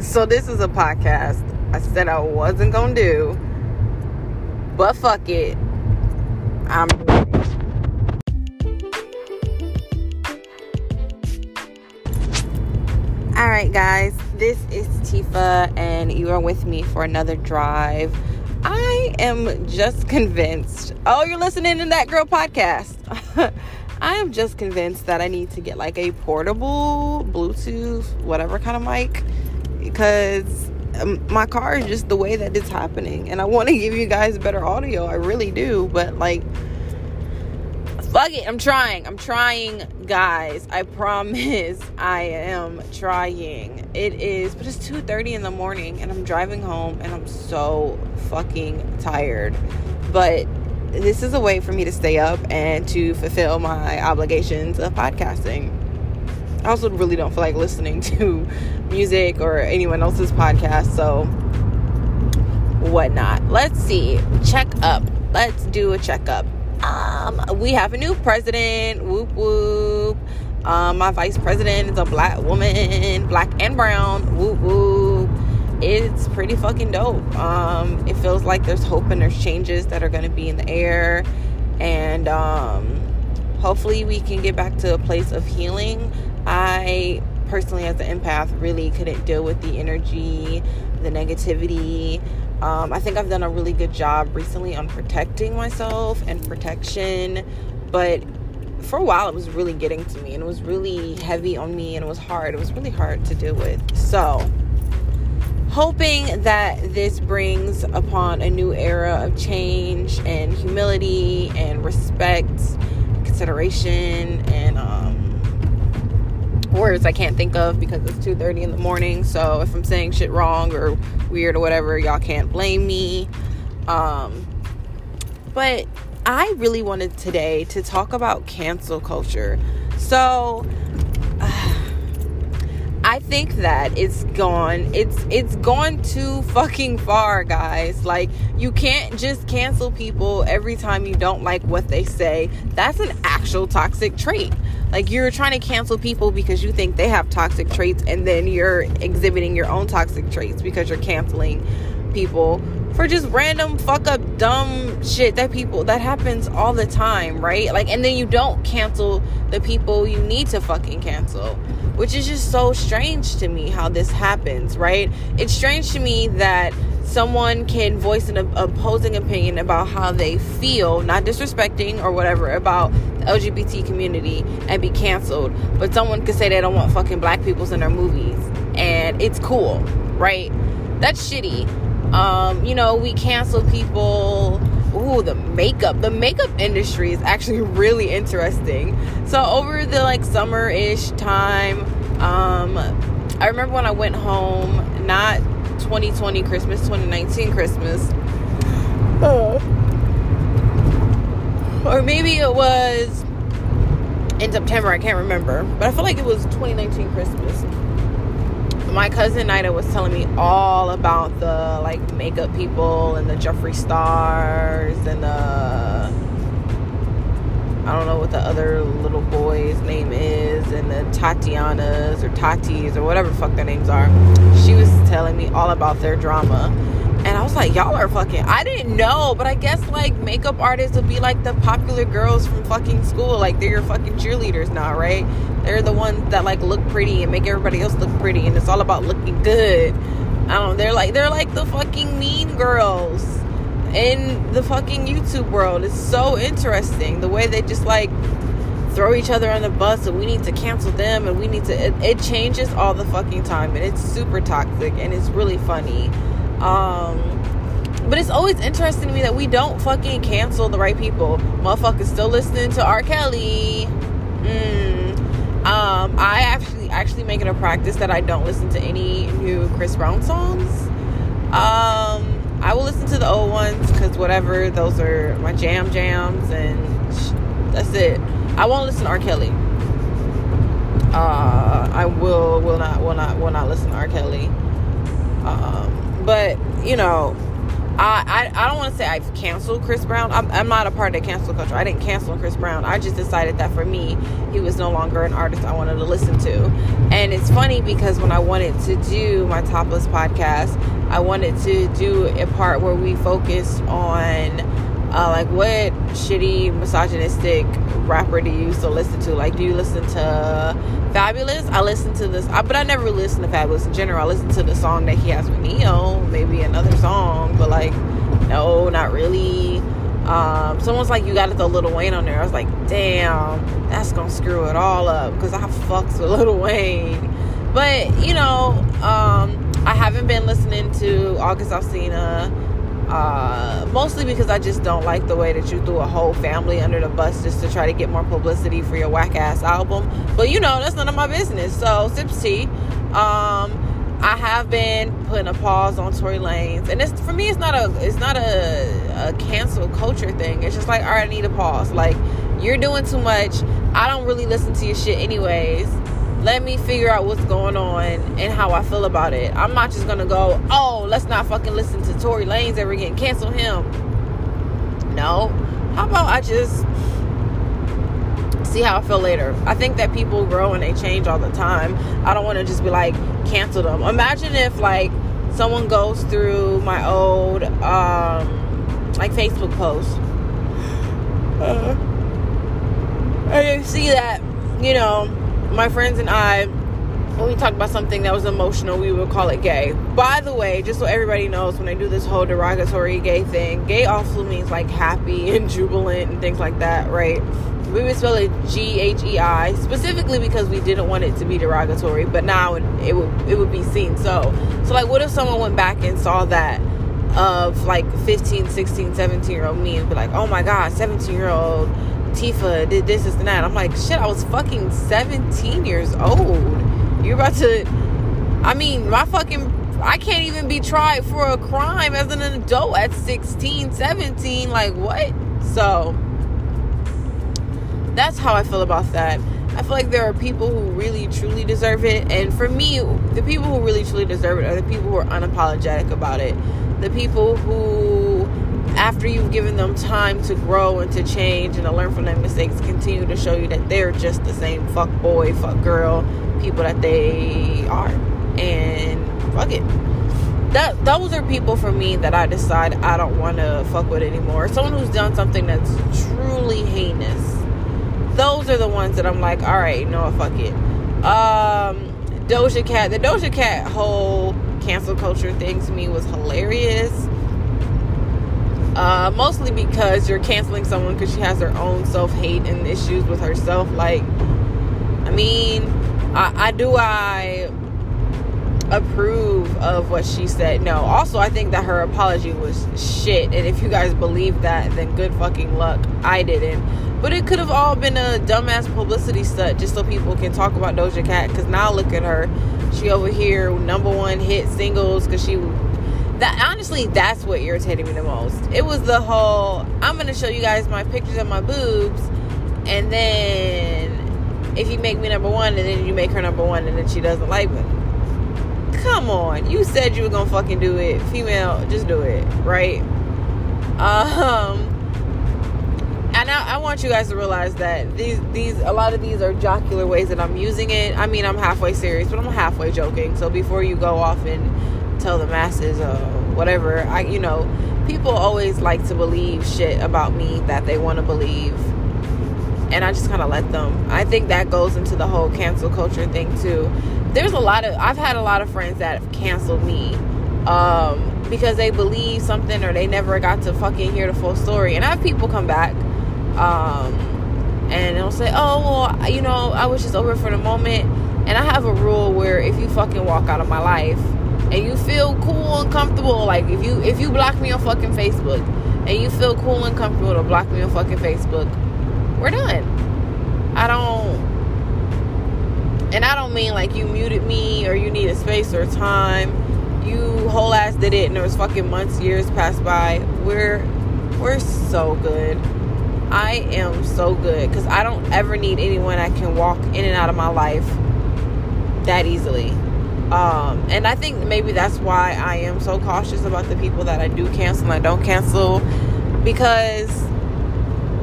So this is a podcast I said I wasn't gonna do, but fuck it, I'm. All right, guys, this is Tifa, and you are with me for another drive. I am just convinced. Oh, you're listening to that girl podcast. I am just convinced that I need to get like a portable Bluetooth, whatever kind of mic, because um, my car is just the way that it's happening. And I want to give you guys better audio. I really do. But like, fuck it. I'm trying. I'm trying, guys. I promise I am trying. It is, but it's 2:30 in the morning, and I'm driving home, and I'm so fucking tired. But this is a way for me to stay up and to fulfill my obligations of podcasting. I also really don't feel like listening to music or anyone else's podcast, so whatnot. Let's see. Check up. Let's do a checkup. Um, we have a new president. Whoop whoop. Um, my vice president is a black woman, black and brown. Whoop whoop. It's pretty fucking dope. Um, it feels like there's hope and there's changes that are going to be in the air, and um, hopefully we can get back to a place of healing. I personally, as an empath, really couldn't deal with the energy, the negativity. Um, I think I've done a really good job recently on protecting myself and protection, but for a while it was really getting to me and it was really heavy on me and it was hard. It was really hard to deal with. So, hoping that this brings upon a new era of change and humility and respect, consideration, and um, words I can't think of because it's 2:30 in the morning. So if I'm saying shit wrong or weird or whatever, y'all can't blame me. Um, but I really wanted today to talk about cancel culture. So I think that it's gone. It's it's gone too fucking far, guys. Like you can't just cancel people every time you don't like what they say. That's an actual toxic trait. Like you're trying to cancel people because you think they have toxic traits and then you're exhibiting your own toxic traits because you're canceling people for just random fuck up dumb shit that people that happens all the time, right? Like and then you don't cancel the people you need to fucking cancel, which is just so strange to me how this happens, right? It's strange to me that someone can voice an opposing opinion about how they feel, not disrespecting or whatever, about the LGBT community and be canceled. But someone could say they don't want fucking black people in their movies and it's cool, right? That's shitty. Um, you know, we cancel people. Ooh, the makeup. The makeup industry is actually really interesting. So over the like summer-ish time, um, I remember when I went home, not 2020 Christmas, 2019 Christmas. Uh, or maybe it was in September, I can't remember. But I feel like it was 2019 Christmas. My cousin Nida was telling me all about the like makeup people and the Jeffree Stars and the I don't know what the other little boy's name is, and the Tatianas or Tatis or whatever fuck their names are. She was telling me all about their drama. And I was like, y'all are fucking. I didn't know, but I guess like makeup artists would be like the popular girls from fucking school. Like they're your fucking cheerleaders now, right? They're the ones that like look pretty and make everybody else look pretty, and it's all about looking good. I don't. They're like they're like the fucking mean girls in the fucking YouTube world. It's so interesting the way they just like throw each other on the bus and we need to cancel them and we need to it, it changes all the fucking time and it's super toxic and it's really funny um but it's always interesting to me that we don't fucking cancel the right people motherfuckers still listening to r kelly mm. um i actually actually make it a practice that i don't listen to any new chris brown songs um I will listen to the old ones because whatever, those are my jam jams, and sh- that's it. I won't listen to R. Kelly. Uh, I will will not will not will not listen to R. Kelly. Um, but you know, I, I, I don't want to say I've canceled Chris Brown. I'm, I'm not a part of the cancel culture. I didn't cancel Chris Brown. I just decided that for me, he was no longer an artist I wanted to listen to. And it's funny because when I wanted to do my topless podcast, I wanted to do a part where we focused on uh, like what shitty misogynistic rapper do you still listen to? Like, do you listen to Fabolous? I listen to this, but I never listen to Fabolous in general. I listen to the song that he has with Ne-Yo, maybe another song, but like, no, not really. Um, someone's like, you got to throw Wayne on there. I was like, damn, that's gonna screw it all up because I fucks with Lil Wayne. But you know, um, I haven't been listening to August Alsina. Uh, mostly because I just don't like the way that you threw a whole family under the bus just to try to get more publicity for your whack ass album. But you know, that's none of my business. So, sips tea. Um, I have been putting a pause on Tory Lanez, and it's for me. It's not a it's not a, a cancel culture thing. It's just like, all right, I need a pause. Like you're doing too much. I don't really listen to your shit anyways let me figure out what's going on and how I feel about it. I'm not just gonna go, oh, let's not fucking listen to Tory Lanez ever again. Cancel him. No. How about I just see how I feel later? I think that people grow and they change all the time. I don't want to just be like, cancel them. Imagine if like someone goes through my old um like Facebook posts. Uh, and you see that, you know, my friends and I, when we talk about something that was emotional, we would call it gay. By the way, just so everybody knows, when I do this whole derogatory gay thing, gay also means like happy and jubilant and things like that, right? We would spell it G H E I specifically because we didn't want it to be derogatory, but now it, it would it would be seen so. So like, what if someone went back and saw that? of like 15 16 17 year old me and be like oh my god 17 year old Tifa did this, this, and that. I'm like, shit, I was fucking 17 years old. You're about to. I mean, my fucking. I can't even be tried for a crime as an adult at 16, 17. Like, what? So, that's how I feel about that. I feel like there are people who really truly deserve it. And for me, the people who really truly deserve it are the people who are unapologetic about it. The people who after you've given them time to grow and to change and to learn from their mistakes, continue to show you that they're just the same fuck boy, fuck girl people that they are. And fuck it. That those are people for me that I decide I don't want to fuck with anymore. Someone who's done something that's truly heinous. Those are the ones that I'm like, all right, no, fuck it. Um, Doja Cat, the Doja Cat whole cancel culture thing to me was hilarious uh, mostly because you're canceling someone because she has her own self hate and issues with herself. Like, I mean, I, I do I approve of what she said. No. Also, I think that her apology was shit. And if you guys believe that, then good fucking luck. I didn't. But it could have all been a dumbass publicity stunt just so people can talk about Doja Cat. Because now look at her. She over here, number one hit singles because she that honestly that's what irritated me the most. It was the whole i'm gonna show you guys my pictures of my boobs and then if you make me number one and then you make her number one and then she doesn't like me. Come on. You said you were gonna fucking do it. Female just do it right? Um and I, I, want you guys to realize that these these a lot of these are jocular ways that I'm using it. I mean, I'm halfway serious, but I'm halfway joking. So before you go off and tell the masses or whatever. I, you know, people always like to believe shit about me that they want to believe. And I just kind of let them. I think that goes into the whole cancel culture thing too. There's a lot of, I've had a lot of friends that have canceled me um, because they believe something or they never got to fucking hear the full story. And I have people come back um, and they'll say, oh, well, you know, I was just over for the moment. And I have a rule where if you fucking walk out of my life, and you feel cool and comfortable, like if you if you block me on fucking Facebook and you feel cool and comfortable to block me on fucking Facebook, we're done. I don't and I don't mean like you muted me or you need a space or time. You whole ass did it and there was fucking months, years passed by. We're we're so good. I am so good because I don't ever need anyone I can walk in and out of my life that easily. Um, and I think maybe that's why I am so cautious about the people that I do cancel and I don't cancel. Because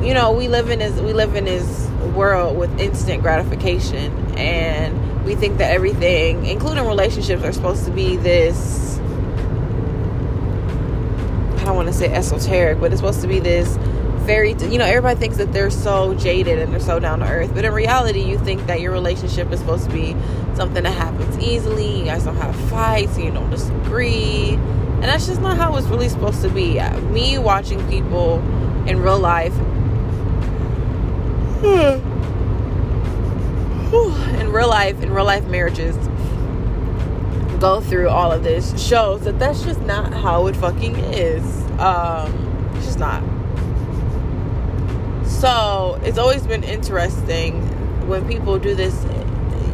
you know we live in this we live in this world with instant gratification. And we think that everything including relationships are supposed to be this I don't want to say esoteric but it's supposed to be this very you know everybody thinks that they're so jaded and they're so down to earth but in reality you think that your relationship is supposed to be something that happens easily you guys don't have fights you don't disagree and that's just not how it's really supposed to be. Me watching people in real life in real life in real life marriages go through all of this shows that that's just not how it fucking is. Um it's just not so it's always been interesting when people do this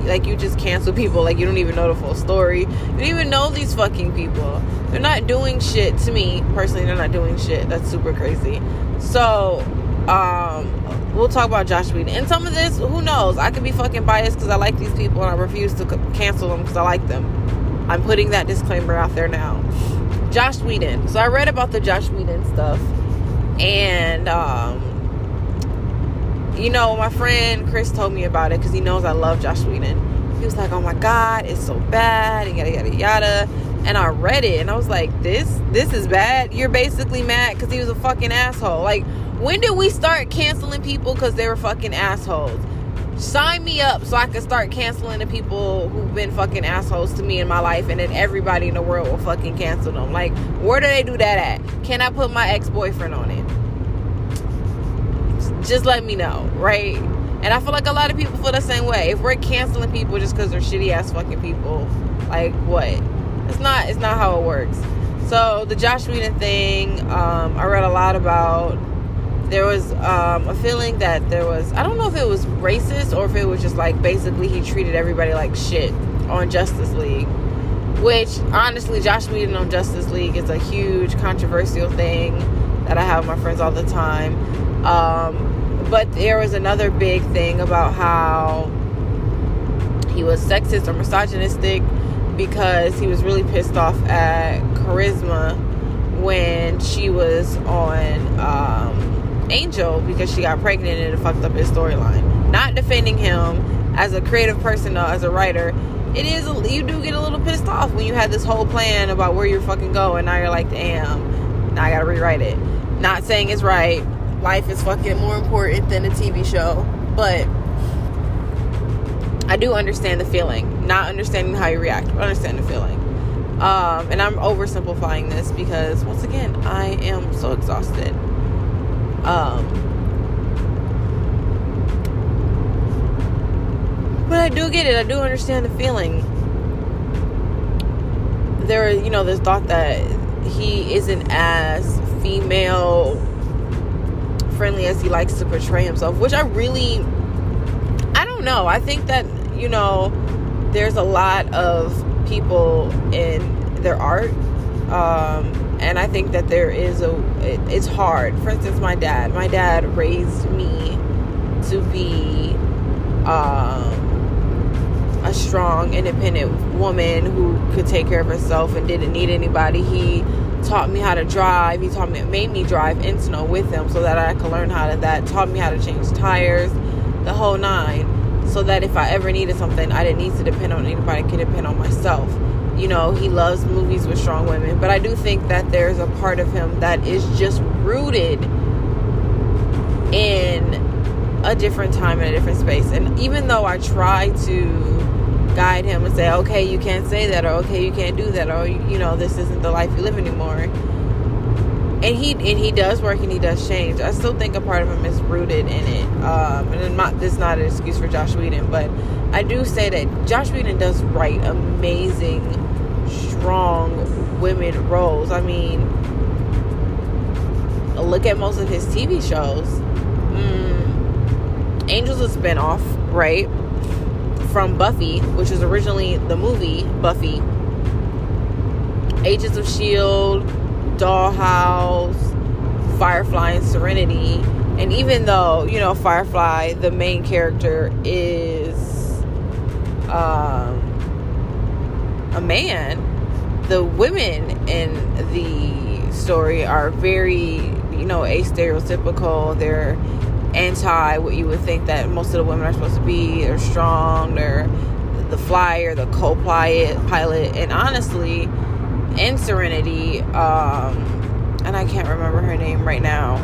like you just cancel people like you don't even know the full story you don't even know these fucking people they're not doing shit to me personally they're not doing shit that's super crazy so um we'll talk about Joss Whedon. And some of this, who knows? I could be fucking biased because I like these people and I refuse to cancel them because I like them. I'm putting that disclaimer out there now. Joss Whedon. So I read about the Joss Whedon stuff, and um, you know, my friend Chris told me about it because he knows I love Joss Whedon. He was like, "Oh my god, it's so bad," and yada yada yada. And I read it, and I was like, "This, this is bad." You're basically mad because he was a fucking asshole. Like when did we start canceling people because they were fucking assholes? Sign me up so I can start canceling the people who've been fucking assholes to me in my life, and then everybody in the world will fucking cancel them. Like, where do they do that at? Can I put my ex boyfriend on it? Just let me know, right? And I feel like a lot of people feel the same way. If we're canceling people just because they're shitty ass fucking people, like what? It's not. It's not how it works. So the Joss Whedon thing, um, I read a lot about there was um, a feeling that there was I don't know if it was racist or if it was just like basically he treated everybody like shit on Justice League. Which honestly, Joss Whedon on Justice League is a huge controversial thing that I have with my friends all the time. Um, but there was another big thing about how he was sexist or misogynistic because he was really pissed off at Charisma when she was on um, Angel because she got pregnant and it fucked up his storyline. Not defending him as a creative person, though, as a writer. It is, you do get a little pissed off when you had this whole plan about where you're fucking going. Now you're like, damn, now I gotta rewrite it. Not saying it's right. Life is fucking more important than a TV show. But I do understand the feeling. Not understanding how you react, but understand the feeling. Um, and I'm oversimplifying this because, once again, I am so exhausted. Um, but I do get it. I do understand the feeling. There, you know, this thought that he isn't as female friendly as he likes to portray himself, which I really, I don't know. I think that you know, there's a lot of people in their art. Um, and I think that there is a it, it's hard. For instance, my dad. My dad raised me to be um, a strong, independent woman who could take care of herself and didn't need anybody. He taught me how to drive. He taught me, made me drive in snow with him so that I could learn how to that. Taught me how to change tires, the whole nine, so that if I ever needed something, I didn't need to depend on anybody. I could depend on myself you know, he loves movies with strong women. But I do think that there's a part of him that is just rooted in a different time and a different space. And even though I try to guide him and say, okay, you can't say that, or okay, you can't do that, or you know, this isn't the life you live anymore. And he and he does work and he does change. I still think a part of him is rooted in it. Um, and not, this is not an excuse for Joss Whedon, but I do say that Joss Whedon does write amazing strong women roles. I mean, look at most of his TV shows. Mm, Angel's a spinoff, right? From Buffy, which is originally the movie Buffy. Agents of S.H.I.E.L.D., Dollhouse, Firefly, and Serenity. And even though, you know, Firefly, the main character is. Um, a man, the women in the story are very, you know, a stereotypical. They're anti what you would think that most of the women are supposed to be. They're strong. They're the flyer, the co-pilot, pilot, and honestly, in Serenity, um, and I can't remember her name right now.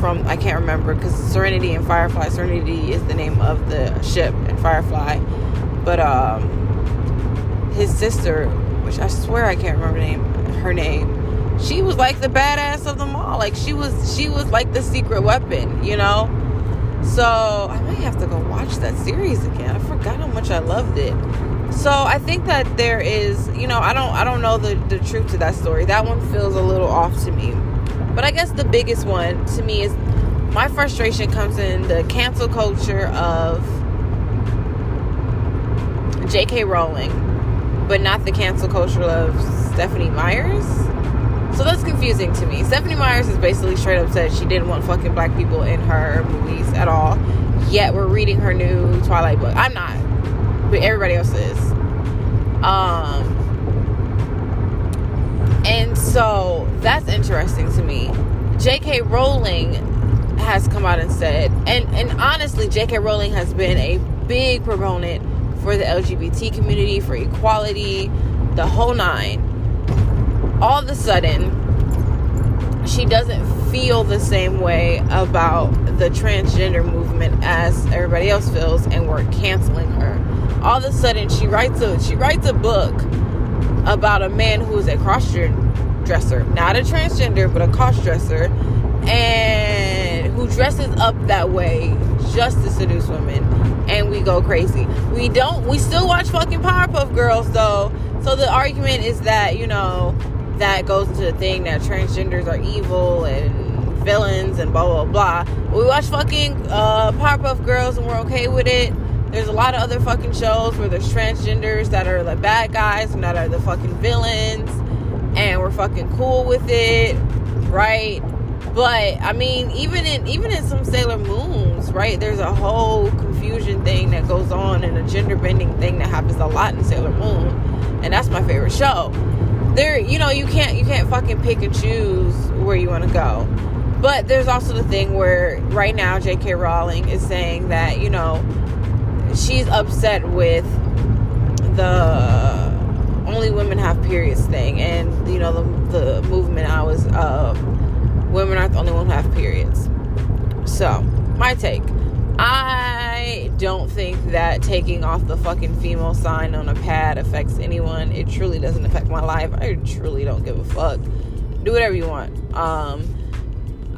From I can't remember because Serenity and Firefly. Serenity is the name of the ship, and Firefly, but um, his sister, which I swear I can't remember name, her name. She was like the badass of them all. Like she was, she was like the secret weapon, you know. So I might have to go watch that series again. I forgot how much I loved it. So I think that there is, you know, I don't, I don't know the the truth to that story. That one feels a little off to me. But I guess the biggest one to me is my frustration comes in the cancel culture of J.K. Rowling, but not the cancel culture of Stephenie Meyers. So that's confusing to me. Stephenie Meyers is basically straight up said she didn't want fucking black people in her movies at all. Yet we're reading her new Twilight book. I'm not, but everybody else is. Um, and so that's interesting to me. J.K. Rowling has come out and said, and and honestly, J.K. Rowling has been a big proponent for the LGBT community, for equality, the whole nine. All of a sudden, she doesn't feel the same way about the transgender movement as everybody else feels, and we're canceling her. All of a sudden, she writes a she writes a book about a man who is a cross dresser, not a transgender, but a cross dresser, and who dresses up that way just to seduce women. And we go crazy. We don't, we still watch fucking Powerpuff Girls though. So the argument is that, you know, that goes into the thing that transgenders are evil and villains and blah, blah, blah. We watch fucking uh, Powerpuff Girls and we're okay with it. There's a lot of other fucking shows where there's transgenders that are the bad guys and that are the fucking villains. And we're fucking cool with it, right? But I mean, even in even in some Sailor Moons, right? There's a whole confusion thing that goes on and a gender bending thing that happens a lot in Sailor Moon, and that's my favorite show. There, you know, you can't you can't fucking pick and choose where you want to go. But there's also the thing where right now J.K. Rowling is saying that you know she's upset with the only women have periods thing, and you know the the movement I was. Uh, women aren't the only ones who have periods. So, my take. I don't think that taking off the fucking female sign on a pad affects anyone. It truly doesn't affect my life. I truly don't give a fuck. Do whatever you want. Um,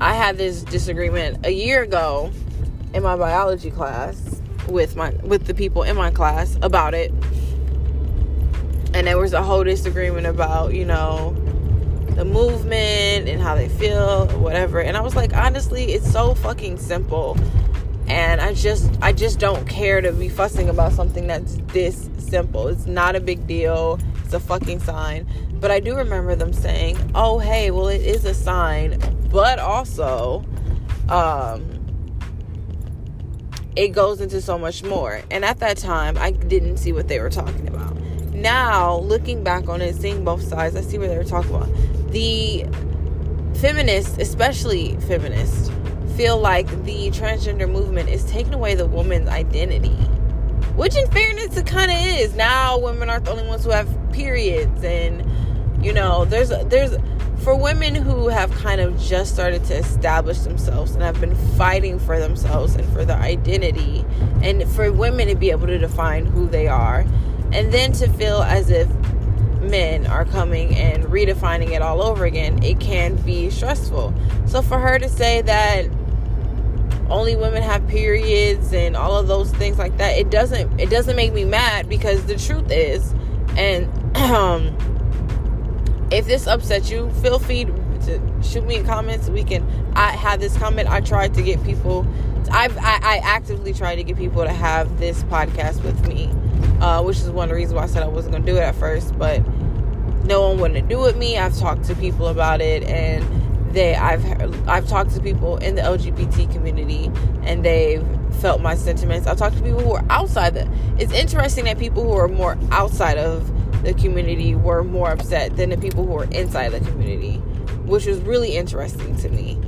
I had this disagreement a year ago in my biology class with my with the people in my class about it. And there was a whole disagreement about, you know, the movement and how they feel, whatever. And I was like, honestly, it's so fucking simple. And I just I just don't care to be fussing about something that's this simple. It's not a big deal. It's a fucking sign. But I do remember them saying, "Oh, hey, well it is a sign, but also um it goes into so much more." And at that time, I didn't see what they were talking about. Now, looking back on it, seeing both sides, I see what they were talking about. The feminists, especially feminists, feel like the transgender movement is taking away the woman's identity. Which, in fairness, it kind of is. Now, women aren't the only ones who have periods, and you know, there's there's for women who have kind of just started to establish themselves and have been fighting for themselves and for their identity, and for women to be able to define who they are, and then to feel as if men are coming and redefining it all over again, it can be stressful. So for her to say that only women have periods and all of those things like that, it doesn't it doesn't make me mad because the truth is, and um, if this upsets you, feel free to shoot me in comments. We can. I had this comment. I tried to get people. I've I, I actively tried to get people to have this podcast with me uh, which is one of the reasons why I said I wasn't going to do it at first. But no one wanted to do it with me. I've talked to people about it, and they I've I've talked to people in the LGBT community, and they've felt my sentiments. I've talked to people who are outside the. It's interesting that people who are more outside of the community were more upset than the people who are inside the community, which was really interesting to me.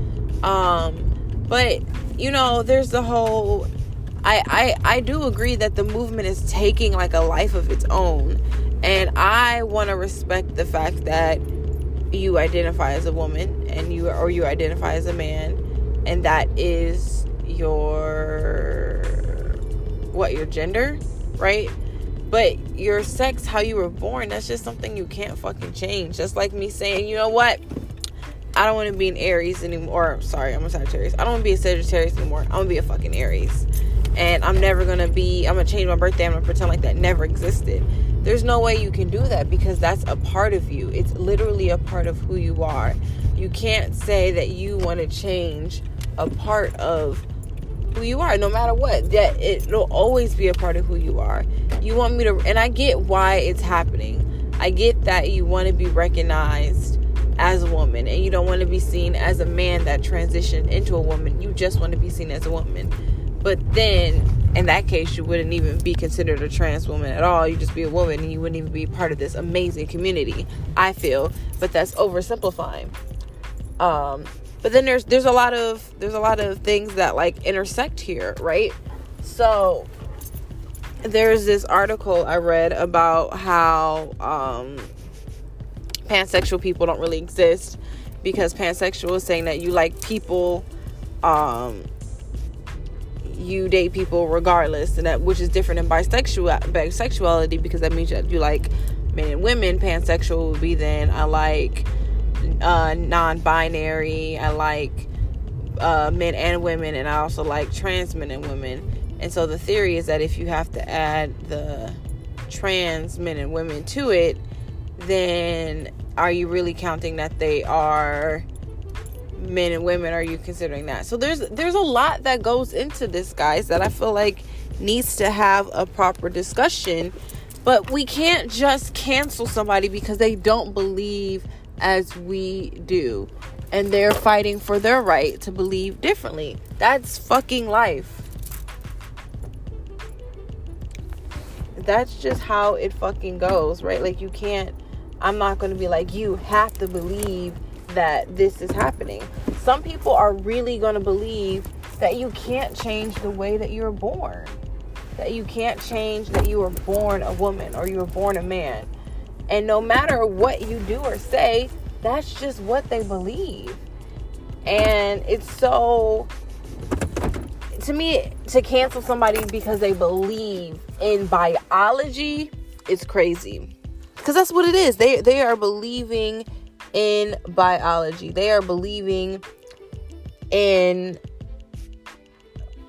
Um, but you know, there's the whole. I, I I do agree that the movement is taking like a life of its own, and I want to respect the fact that you identify as a woman and you or you identify as a man, and that is your what your gender, right? But your sex, how you were born, that's just something you can't fucking change. Just like me saying, you know what? I don't want to be an Aries anymore. Sorry, I'm a Sagittarius. I don't want to be a Sagittarius anymore. I'm gonna be a fucking Aries, and I'm never gonna be. I'm gonna change my birthday. I'm gonna pretend like that never existed. There's no way you can do that because that's a part of you. It's literally a part of who you are. You can't say that you want to change a part of who you are, no matter what. That it'll always be a part of who you are. You want me to, and I get why it's happening. I get that you want to be recognized as a woman and you don't want to be seen as a man that transitioned into a woman. You just want to be seen as a woman. But then in that case you wouldn't even be considered a trans woman at all. You'd just be a woman and you wouldn't even be part of this amazing community, I feel. But that's oversimplifying. Um but then there's there's a lot of there's a lot of things that like intersect here, right? So there's this article I read about how um pansexual people don't really exist because pansexual is saying that you like people um you date people regardless and that which is different than bisexual bisexuality because that means that you like men and women pansexual would be then i like uh non-binary i like uh men and women and i also like trans men and women. And so the theory is that if you have to add the trans men and women to it then are you really counting that they are men and women are you considering that? So there's there's a lot that goes into this guys that i feel like needs to have a proper discussion. But we can't just cancel somebody because they don't believe as we do. And they're fighting for their right to believe differently. That's fucking life. That's just how it fucking goes right? Like you can't I'm not going to be like, you have to believe that this is happening. Some people are really going to believe that you can't change the way that you were born, that you can't change that you were born a woman or you were born a man. And no matter what you do or say, that's just what they believe. And it's so, to me, to cancel somebody because they believe in biology is crazy because that's what it is they they are believing in biology. They are believing in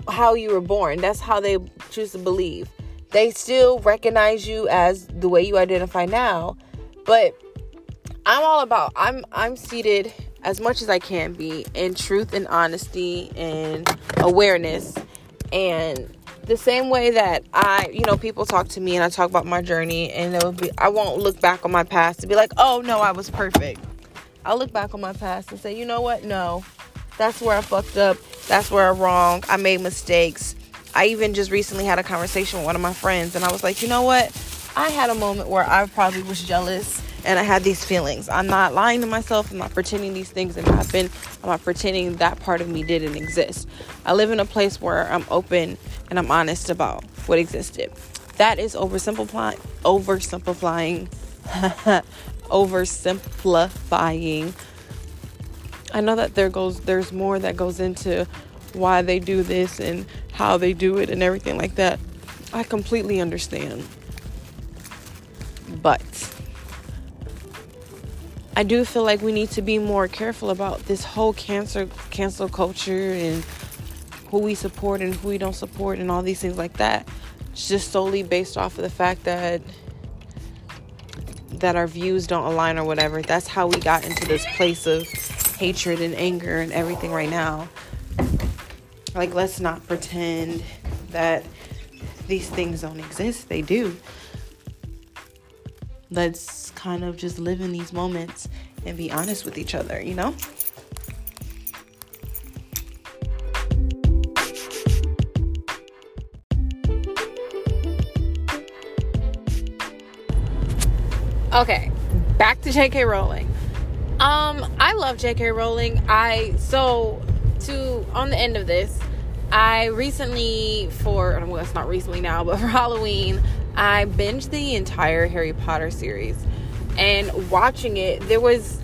how you were born. That's how they choose to believe. They still recognize you as the way you identify now but i'm all about i'm i'm seated as much as i can be in truth and honesty and awareness. And the same way that I, you know, people talk to me and I talk about my journey and it will be I won't look back on my past to be like, "Oh, no, I was perfect." I'll look back on my past and say, "You know what? No. That's where I fucked up. That's where I'm wrong. I made mistakes." I even just recently had a conversation with one of my friends and I was like, "You know what? I had a moment where I probably was jealous and I had these feelings. I'm not lying to myself. I'm not pretending these things didn't happen. I'm not pretending that part of me didn't exist. I live in a place where I'm open and I'm honest about what existed. That is oversimplifying. Oversimplifying. oversimplifying. I know that there goes there's more that goes into why they do this and how they do it and everything like that. I completely understand. But I do feel like we need to be more careful about this whole cancer cancel culture and who we support and who we don't support and all these things like that. It's just solely based off of the fact that that our views don't align or whatever. That's how we got into this place of hatred and anger and everything right now. Like let's not pretend that these things don't exist. They do. Let's kind of just live in these moments and be honest with each other, you know? Okay, back to J.K. Rowling. Um, I love J.K. Rowling. I so to on the end of this, I recently for well, it's not recently now, but for Halloween, I binged the entire Harry Potter series. And watching it, there was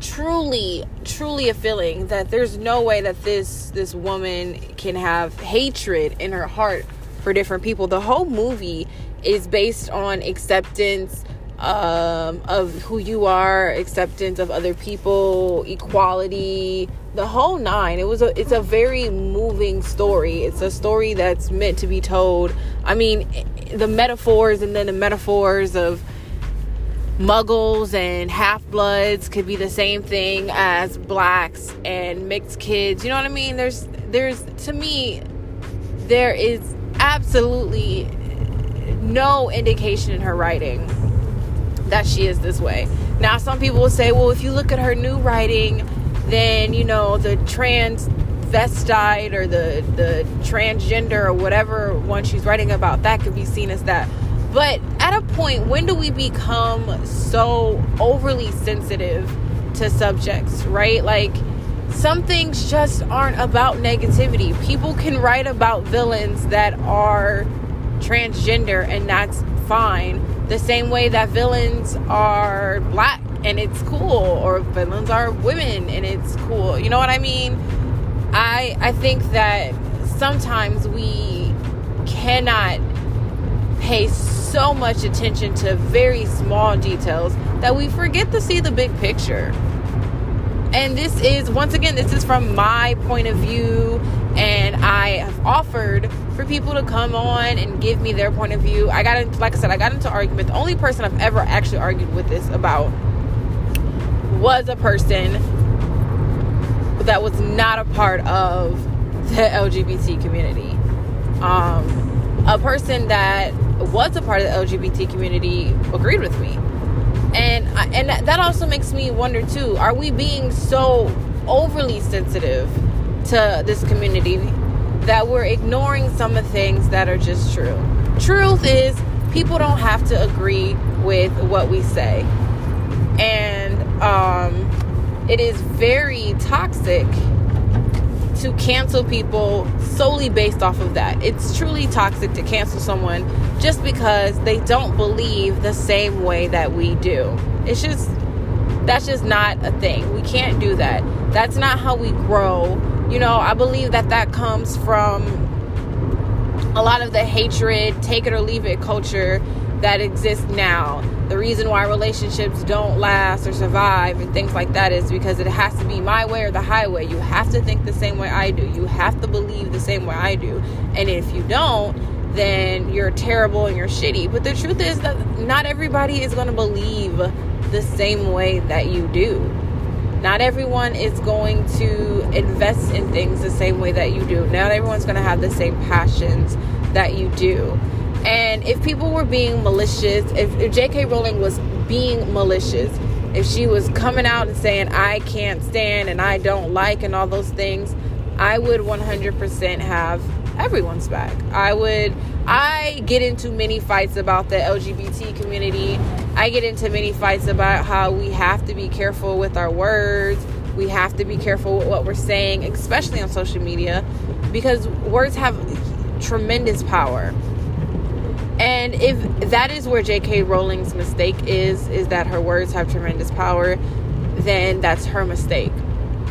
truly truly a feeling that there's no way that this this woman can have hatred in her heart for different people. The whole movie is based on acceptance um, of who you are, acceptance of other people, equality, the whole nine. It was a it's a very moving story. It's a story that's meant to be told. I mean, the metaphors and then the metaphors of muggles and half bloods could be the same thing as blacks and mixed kids. You know what I mean? There's there's to me there is absolutely no indication in her writing that she is this way. Now some people will say, well, if you look at her new writing, then you know the transvestite or the the transgender or whatever one she's writing about that could be seen as that but at a point, when do we become so overly sensitive to subjects, right? Like, some things just aren't about negativity. People can write about villains that are transgender, and that's fine. The same way that villains are black and it's cool, or villains are women and it's cool. You know what I mean? I I think that sometimes we cannot pay so much attention to very small details that we forget to see the big picture. And this is, once again, this is from my point of view. And I have offered for people to come on and give me their point of view. I got into, like I said, I got into argument. The only person I've ever actually argued with this about was a person that was not a part of the LGBT community. Um, a person that was a part of the LGBT community agreed with me. And and that also makes me wonder too, are we being so overly sensitive to this community that we're ignoring some of the things that are just true? Truth is people don't have to agree with what we say. And um, it is very toxic to cancel people solely based off of that. It's truly toxic to cancel someone just because they don't believe the same way that we do. It's just, that's just not a thing. We can't do that. That's not how we grow. You know, I believe that that comes from a lot of the hatred, take it or leave it culture that exists now. The reason why relationships don't last or survive and things like that is because it has to be my way or the highway. You have to think the same way I do. You have to believe the same way I do. And if you don't, then you're terrible and you're shitty. But the truth is that not everybody is going to believe the same way that you do. Not everyone is going to invest in things the same way that you do. Not everyone's going to have the same passions that you do. And if people were being malicious, if, if J.K. Rowling was being malicious, if she was coming out and saying, I can't stand and I don't like and all those things, I would 100% have everyone's back. I would, I get into many fights about the LGBT community. I get into many fights about how we have to be careful with our words. We have to be careful with what we're saying, especially on social media, because words have tremendous power. And if that is where J.K. Rowling's mistake is, is that her words have tremendous power, then that's her mistake,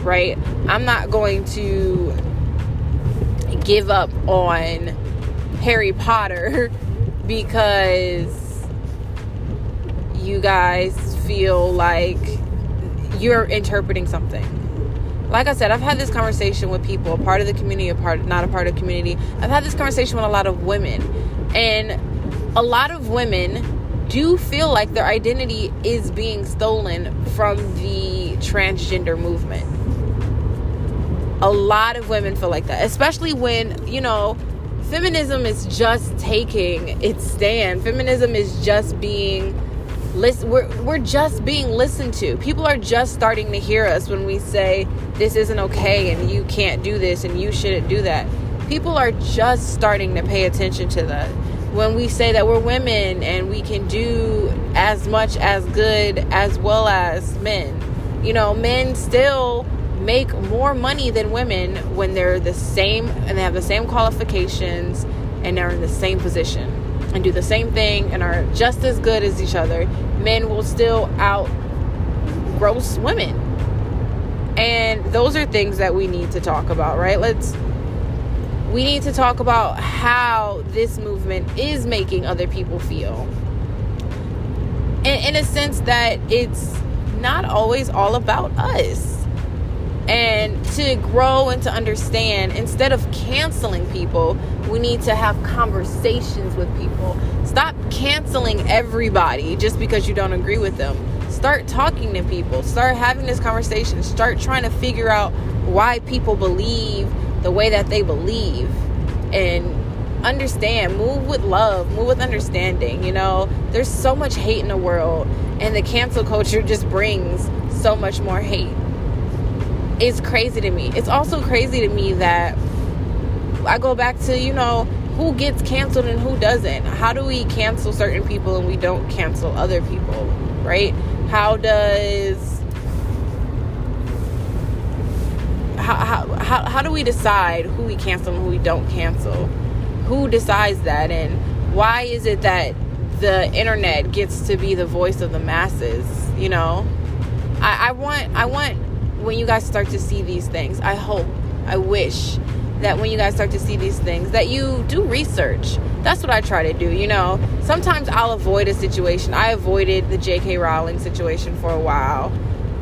right? I'm not going to give up on Harry Potter because you guys feel like you're interpreting something. Like I said, I've had this conversation with people, a part of the community, a part not a part of community. I've had this conversation with a lot of women. And a lot of women do feel like their identity is being stolen from the transgender movement. A lot of women feel like that, especially when, you know, feminism is just taking its stand. Feminism is just being listen we're we're just being listened to. People are just starting to hear us when we say this isn't okay and you can't do this and you shouldn't do that. People are just starting to pay attention to that when we say that we're women and we can do as much as good as well as men. You know, men still make more money than women when they're the same and they have the same qualifications and they're in the same position and do the same thing and are just as good as each other. Men will still out gross women. And those are things that we need to talk about, right? Let's we need to talk about how this movement is making other people feel. In, in a sense that it's not always all about us. And to grow and to understand, instead of canceling people, we need to have conversations with people. Stop canceling everybody just because you don't agree with them. Start talking to people. Start having this conversation. Start trying to figure out why people believe the way that they believe and understand move with love move with understanding you know there's so much hate in the world and the cancel culture just brings so much more hate it's crazy to me it's also crazy to me that i go back to you know who gets canceled and who doesn't how do we cancel certain people and we don't cancel other people right how does how, how, how, do we decide who we cancel and who we don't cancel? Who decides that? And why is it that the internet gets to be the voice of the masses? You know, I, I want, I want when you guys start to see these things, I hope, I wish that when you guys start to see these things that you do research that's what i try to do you know sometimes i'll avoid a situation i avoided the jk rowling situation for a while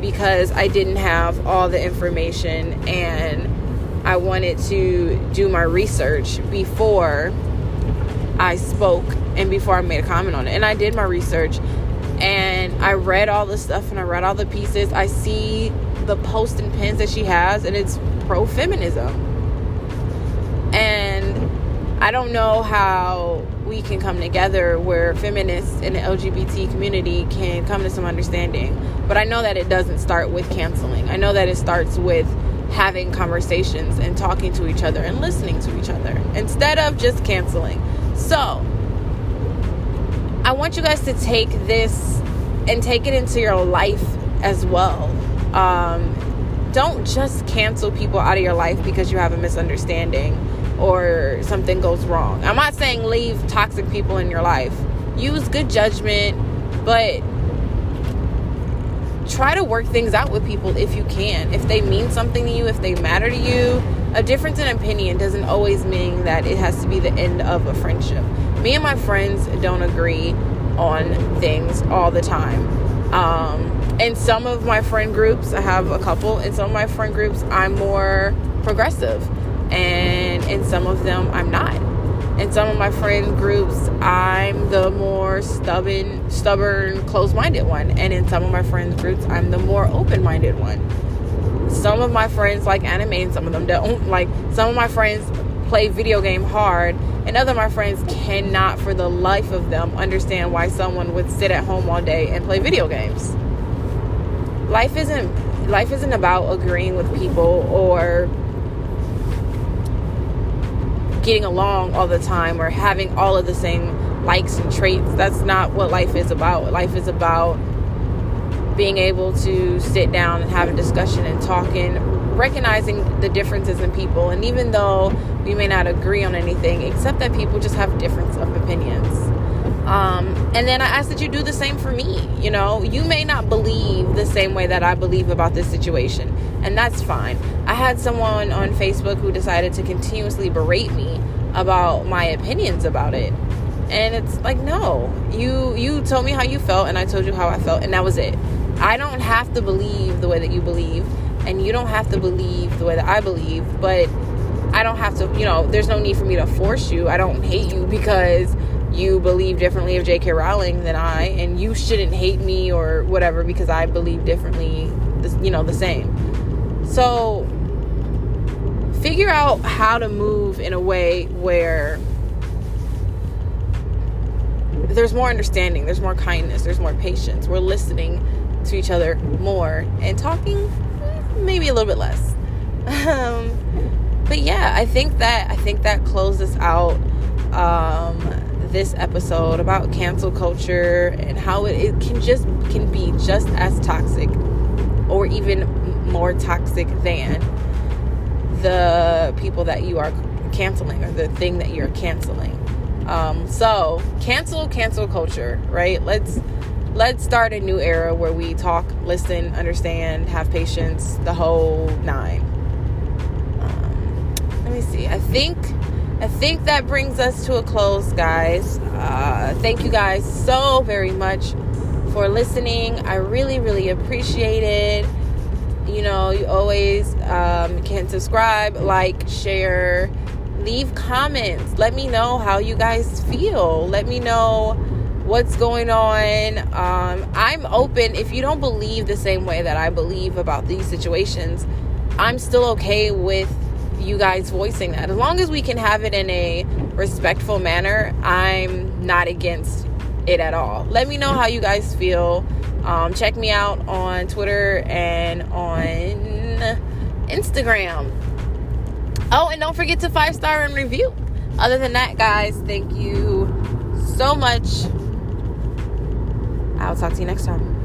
because I didn't have all the information and I wanted to do my research before I spoke and before I made a comment on it. And I did my research and I read all the stuff and I read all the pieces. I see the posts and pins that she has and it's pro feminism. And I don't know how we can come together where feminists in the LGBT community can come to some understanding. But I know that it doesn't start with canceling. I know that it starts with having conversations and talking to each other and listening to each other instead of just canceling. So, I want you guys to take this and take it into your life as well. Um, don't just cancel people out of your life because you have a misunderstanding or something goes wrong. I'm not saying leave toxic people in your life. Use good judgment, but try to work things out with people if you can. If they mean something to you, if they matter to you, a difference in opinion doesn't always mean that it has to be the end of a friendship. Me and my friends don't agree on things all the time. Um, in some of my friend groups, I have a couple. In some of my friend groups, I'm more progressive and in some of them I'm not. In some of my friend groups, I'm the more stubborn, stubborn, closed-minded one, and in some of my friends groups, I'm the more open-minded one. Some of my friends like anime, and some of them don't. Like some of my friends play video game hard, and other of my friends cannot, for the life of them, understand why someone would sit at home all day and play video games. Life isn't life isn't about agreeing with people or getting along all the time or having all of the same likes and traits. That's not what life is about. Life is about being able to sit down and have a discussion and talking, recognizing the differences in people. And even though we may not agree on anything, except that people just have difference of opinions. Um, and then I ask that you do the same for me. You know, you may not believe the same way that I believe about this situation, and that's fine. I had someone on Facebook who decided to continuously berate me about my opinions about it. And it's like, no, you you told me how you felt, and I told you how I felt, and that was it. I don't have to believe the way that you believe, and you don't have to believe the way that I believe, but I don't have to, you know, there's no need for me to force you. I don't hate you because you believe differently of J.K. Rowling than I, and you shouldn't hate me or whatever because I believe differently, you know, the same. So figure out how to move in a way where there's more understanding, there's more kindness, there's more patience. We're listening to each other more and talking maybe a little bit less. Um, but yeah, I think that I think that closes out um, this episode about cancel culture and how it, it can just can be just as toxic or even more toxic than the people that you are canceling or the thing that you're canceling. Um, so cancel cancel culture, right? Let's let's start a new era where we talk, listen, understand, have patience, the whole nine. Um, let me see. I think I think that brings us to a close, guys. Uh, thank you guys so very much for listening. I really, really appreciate it. You know, you always um, can subscribe, like, share, leave comments. Let me know how you guys feel. Let me know what's going on. Um, I'm open. If you don't believe the same way that I believe about these situations, I'm still okay with you guys voicing that. As long as we can have it in a respectful manner, I'm not against it at all. Let me know how you guys feel. Um, check me out on Twitter and on Instagram. Oh, and don't forget to five star and review. Other than that, guys, thank you so much. I'll talk to you next time.